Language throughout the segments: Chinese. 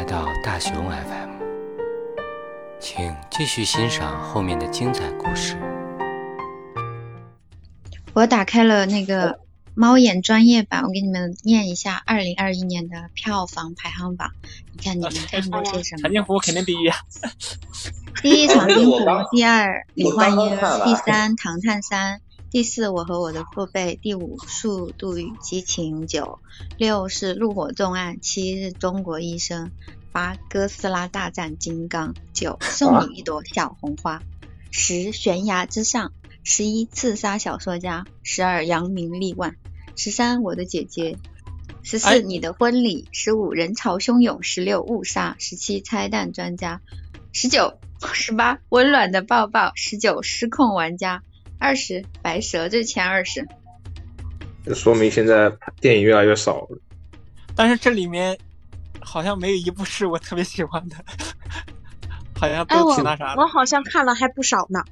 来到大熊 FM，请继续欣赏后面的精彩故事。我打开了那个猫眼专业版，我给你们念一下二零二一年的票房排行榜。你看你们看过些什么？长津湖肯定第一啊！第一长津湖，第二李焕英，第三唐探三，第四我和我的父辈，第五速度与激情九，六是怒火重案，七是中国医生，八哥斯拉大战金刚，九送你一朵小红花，十悬崖之上，十一刺杀小说家，十二扬名立万，十三我的姐姐。十哎四，你的婚礼；十五，人潮汹涌；十六，误杀；十七，拆弹专家；十九、十八，温暖的抱抱；十九，失控玩家；二十，白蛇，就是前二十。这说明现在电影越来越少了。但是这里面好像没有一部是我特别喜欢的，好像哎，都我挺那啥的。我好像看了还不少呢，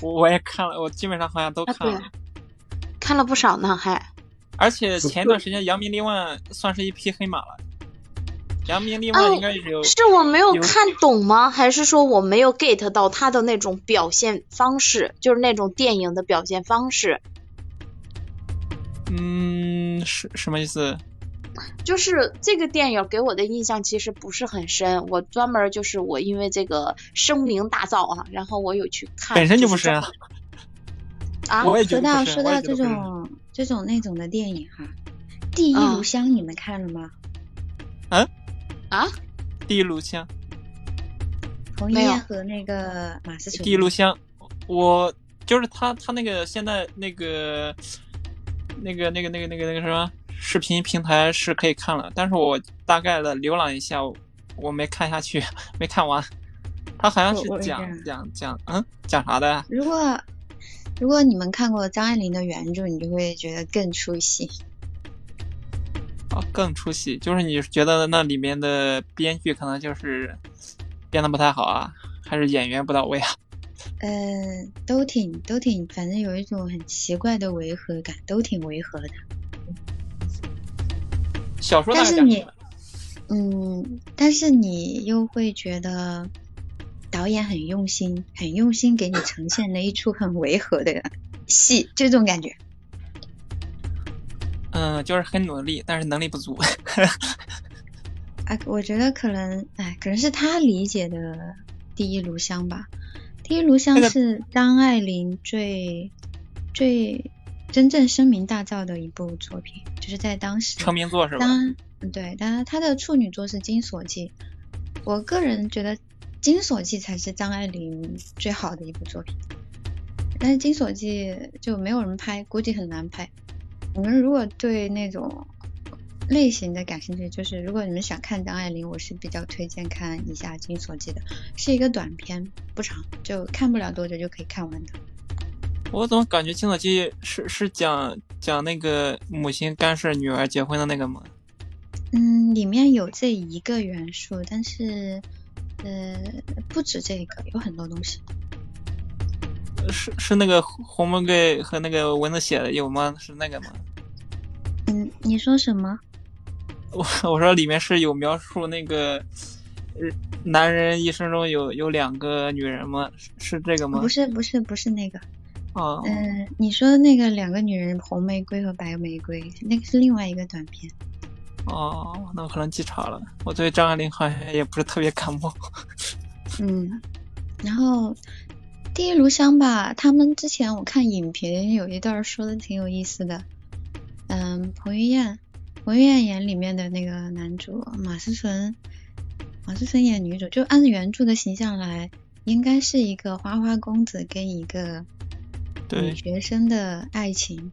我我也看了，我基本上好像都啊看了。对看了不少呢，还而且前一段时间扬名立万算是一匹黑马了。扬名立哦万应该是有，是我没有有看懂吗？还是说我没有 get 到他的那种表现方式，就是那种电影的表现方式？嗯，是什么意思？就是这个电影给我的印象其实不是很深，我专门就是我因为这个声名大噪啊，然后我有去看，本身就不是啊。啊，我也觉说到得说到这种这种那种的电影哈，《第一嗯炉香》你们看了吗？啊，第一炉香，彭于没有晏和那个马思纯。第一炉香，我就是他他那个现在那个那个那个那个那个那个什么视频平台是可以看了，但是我大概的浏览一下，我我没看下去，没看完。他好像是讲讲讲嗯讲啥的呀？如果如果你们看过张爱玲的原著，你就会觉得更出戏。啊，更出戏，就是你觉得那里面的编剧可能就是编的不太好啊，还是演员不到位啊？呃，都挺都挺，反正有一种很奇怪的违和感，都挺违和的。小说但是你？嗯，但是你又会觉得导演很用心，很用心给你呈现了一出很违和的戏，这种感觉。嗯，就是很努力，但是能力不足。啊，我觉得可能，哎，可能是他理解的第一炉香吧。第一炉香是张爱玲最最真正声名大噪的一部作品，就是在当时。成名作是吧？对，当然她的处女作是《金锁记》，我个人觉得《金锁记》才是张爱玲最好的一部作品，但是《金锁记》就没有人拍，估计很难拍。你们如果对那种类型的感兴趣，就是如果你们想看张爱玲，我是比较推荐看一下《金锁记》的，是一个短片，不长，就看不了多久就可以看完的。我怎么感觉《金锁记》是是讲讲那个母亲干涉女儿结婚的那个吗？嗯，里面有这一个元素，但是呃不止这个，有很多东西。是是那个红玫瑰和那个蚊子写的有吗？是那个吗？嗯，你说什么？我我说里面是有描述那个，呃男人一生中有有两个女人吗？是是这个吗？不是不是不是那个，哦，嗯、你说的那个两个女人，红玫瑰和白玫瑰，那个是另外一个短片。哦，那我可能记差了。我对张爱玲好像也不是特别感冒。嗯，然后第一炉香吧，他们之前我看影评有一段说的挺有意思的。嗯，彭于晏，彭于晏演里面的那个男主，马思纯，马思纯演女主，就按原著的形象来，应该是一个花花公子跟一个对女学生的爱情，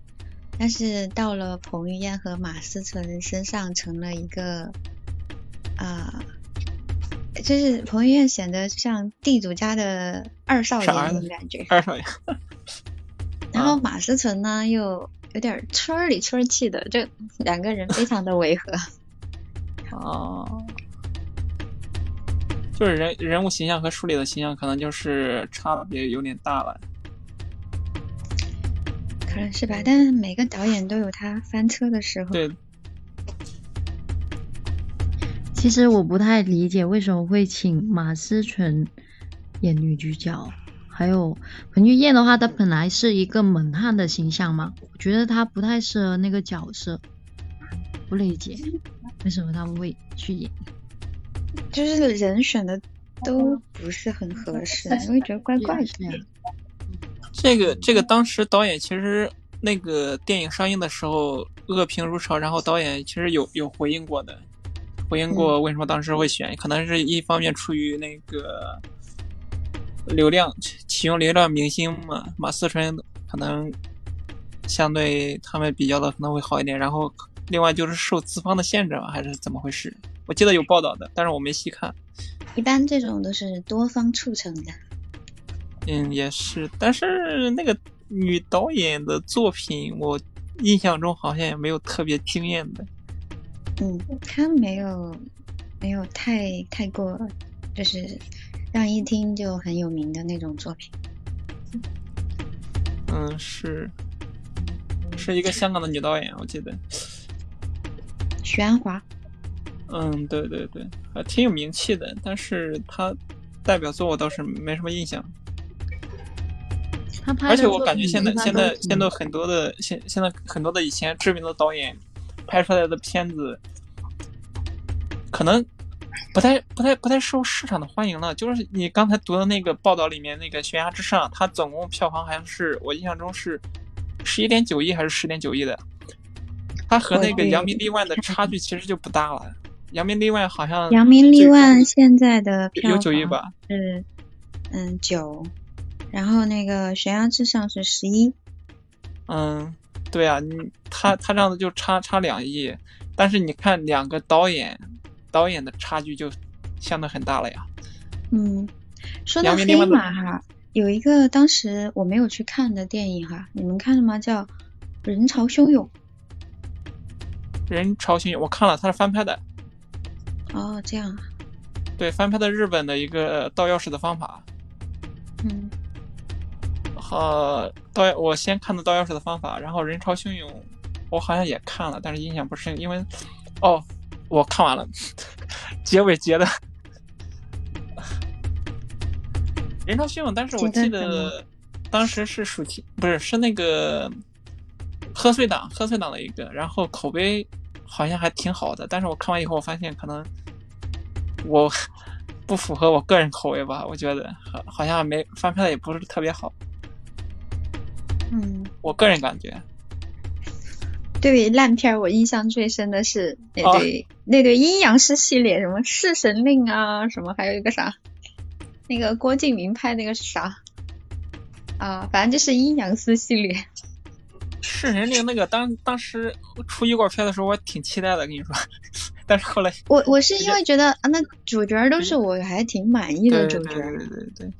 但是到了彭于晏和马思纯身上，成了一个啊、就是彭于晏显得像地主家的二少爷那种感觉，二少爷，然后马思纯呢又有点村儿里村儿气的，这两个人非常的违和。哦，就是人人物形象和书里的形象可能就是差别有点大了。可能是吧，但是每个导演都有他翻车的时候。对，其实我不太理解为什么会请马思纯演女主角，还有彭于晏的话，他本来是一个猛汉的形象嘛，我觉得他不太适合那个角色，不理解为什么他们会去演。就是人选的都不是很合适，我会觉得怪怪的。这个这个当时导演其实那个电影上映的时候恶评如潮，然后导演其实有有回应过的，回应过为什么当时会选，可能是一方面出于那个流量启用流量明星嘛，马思纯可能相对他们比较的可能会好一点，然后另外就是受资方的限制还是怎么回事？我记得有报道的，但是我没细看。一般这种都是多方促成的。嗯，也是，但是那个女导演的作品，我印象中好像也没有特别惊艳的。嗯，他没有没有太太过，就是让一听就很有名的那种作品。嗯，是，是一个香港的女导演，我记得。徐安华。嗯，对对对，还挺有名气的，但是她代表作我倒是没什么印象。而且我感觉现在现在现在很多的现现在很多的以前知名的导演拍出来的片子，可能不太不太不太受市场的欢迎了。就是你刚才读的那个报道里面那个《悬崖之上》，它总共票房好像是我印象中是十一点九亿还是十点九亿的，它和那个《扬名立万》的差距其实就不大了。《扬名立万》好像《扬名立万》现在的票有九亿吧？是嗯九。然后那个悬崖之上是十一，嗯，对啊，你他他这样子就差差两亿，但是你看两个导演导演的差距就相对很大了呀。嗯，说到黑马哈，有一个当时我没有去看的电影哈，你们看了吗？叫《人潮汹涌》。人潮汹涌，我看了，它是翻拍的。哦，这样啊。对，翻拍的日本的一个盗钥匙的方法。嗯。呃，刀我先看的刀钥匙的方法，然后人潮汹涌，我好像也看了，但是印象不深，因为哦，我看完了，结尾结的人潮汹涌，但是我记得当时是暑期，不是是那个贺岁档，贺岁档的一个，然后口碑好像还挺好的，但是我看完以后，我发现可能我不符合我个人口味吧，我觉得好好像没翻拍的也不是特别好。嗯，我个人感觉，对于烂片，我印象最深的是那对那对阴阳师系列，什么弑神令啊，什么还有一个啥，那个郭敬明拍那个是啥啊？反正就是阴阳师系列。弑神令那个当当时出预告片的时候，我挺期待的，跟你说，但是后来我我是因为觉得啊，那主角都是我还挺满意的主角，对对对，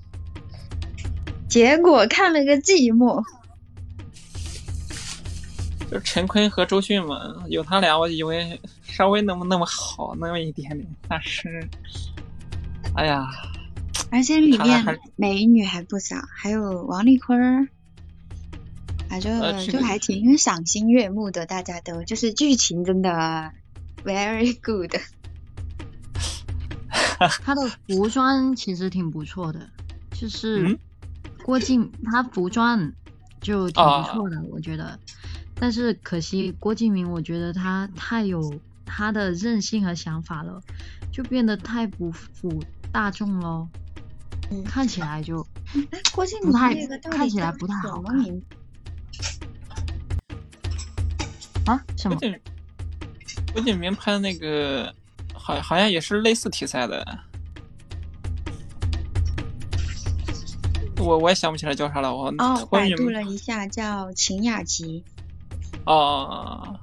结果看了个寂寞。就陈坤和周迅嘛，有他俩，我以为稍微那么那么好那么一点点，但是，哎呀，而且里面美女还不少，还有王丽坤，反正就还挺赏心悦目的，大家都就是剧情真的 very good。他的服装其实挺不错的，就是郭靖他服装就挺不错的，我觉得。但是可惜郭敬明，我觉得他太有他的任性和想法了，就变得太不符大众了，看起来就 郭敬明不太看起来不太好看。啊？什么？郭敬明拍的那个，好好像也是类似题材的，我我也想不起来叫啥了。我哦，百度了一下，叫《秦雅集》。哦，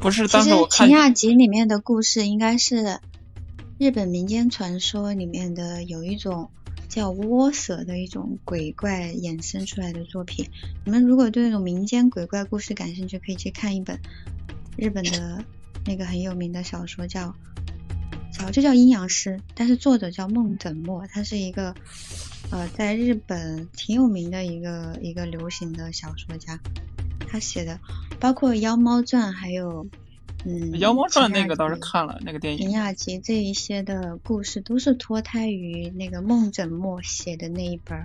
不是，当时我看《秦雅集》里面的故事，应该是日本民间传说里面的有一种叫窝蛇的一种鬼怪衍生出来的作品。你们如果对那种民间鬼怪故事感兴趣，可以去看一本日本的那个很有名的小说，叫叫就叫《阴阳师》，但是作者叫梦枕墨，他是一个呃在日本挺有名的一个一个流行的小说家。他写的包括《妖猫传》，还有嗯，《妖猫传》那个倒是看了那个电影。林雅集这一些的故事都是脱胎于那个孟枕墨写的那一本《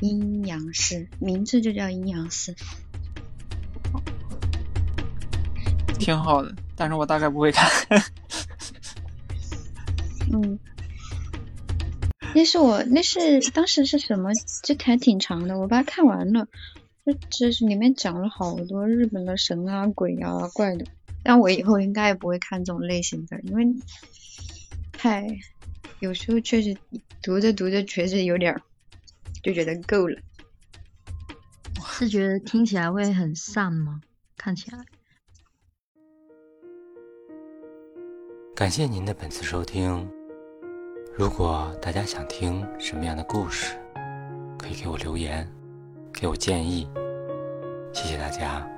阴阳师》，名字就叫《阴阳师》。挺好的，但是我大概不会看。嗯，那是我那是当时是什么？这还挺长的，我把它看完了。这这是里面讲了好多日本的神啊、鬼啊、怪的。但我以后应该也不会看这种类型的，因为太有时候确实读着读着确实有点就觉得够了。是觉得听起来会很丧吗？看起来。感谢您的本次收听。如果大家想听什么样的故事，可以给我留言，给我建议。谢谢大家。